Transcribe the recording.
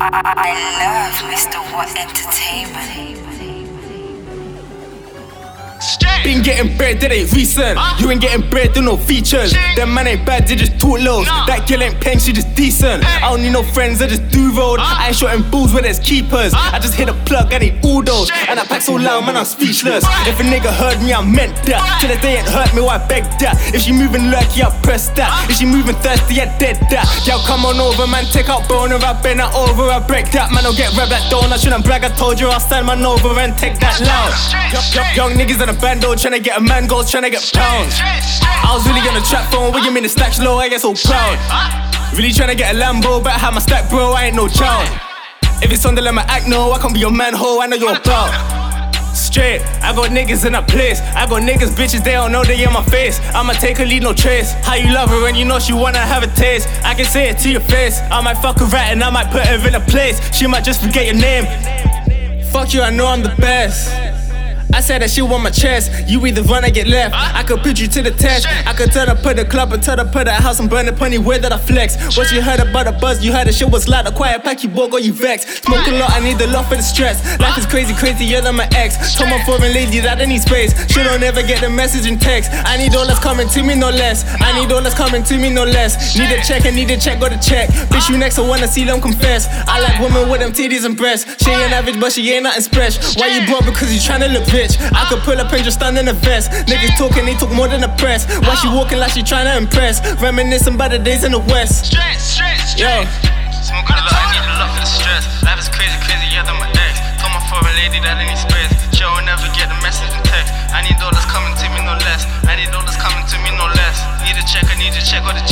I love Mr. What Entertainment. Been getting bread, that ain't recent. Huh? You ain't getting bread, do no features. Them man ain't bad, they just talk lows. Nah. That girl ain't paying, she just decent. Hey. I don't need no friends, I just do road. Huh? I ain't shooting bulls where there's keepers. Huh? I just hit a plug, I need all those. Shit. And I pack so loud, man, I'm speechless. What? If a nigga heard me, I meant that. What? Till the day ain't hurt me, why beg that? If she moving lurky, I press that. If she moving thirsty, I dead that. Yo, come on over, man, take out boner, I bend that over, I break that. Man, don't get rub that down, I shouldn't brag, I told you I'll stand man over and take that loud. Young, young, young niggas in a bando tryna get a man goals, tryna get pounds. I was really on the trap phone, what you mean the stacks low, I get so proud. Really tryna get a Lambo, better have my stack, bro, I ain't no child. If it's on the lemon act, no, I can't be your man, ho, I know you're proud. Straight, I got niggas in a place. I got niggas, bitches, they don't know they in my face. I'ma take a lead, no trace. How you love her when you know she wanna have a taste? I can say it to your face. I might fuck her right and I might put her in a place. She might just forget your name. Fuck you, I know I'm the best. I said that she want my chest. You either run or get left. I could put you to the test. I could tell her put the club and tell her put the house and burn the punny way that I flex. What you heard about the buzz, you heard the shit was loud. A quiet pack, you broke or you vex. Smoke a lot, I need the love for the stress. Life is crazy, crazy, you're than my ex. Told my foreign lady that I need space. She don't ever get the message in text. I need all that's coming to me, no less. I need all that's coming to me, no less. Need a check, I need a check, go to check. Bitch, you next, I wanna see them confess. I like women with them titties and breasts. She ain't average, but she ain't nothing special. Why you broke? Because you tryna look rich bitch. I could pull a and just stand in a vest. Niggas talking, they talk more than the press. Why she walking like she trying to impress? Reminiscing about the days in the West. Stress, stress, stress. Yo. Smoke a lot, I need a lot for the stress. Life is crazy, crazy, yeah, than my ex. Told my foreign lady that I need space. She will never get the message in text. I need all that's coming to me, no less. I need all that's coming to me, no less. Need a check, I need a check, all the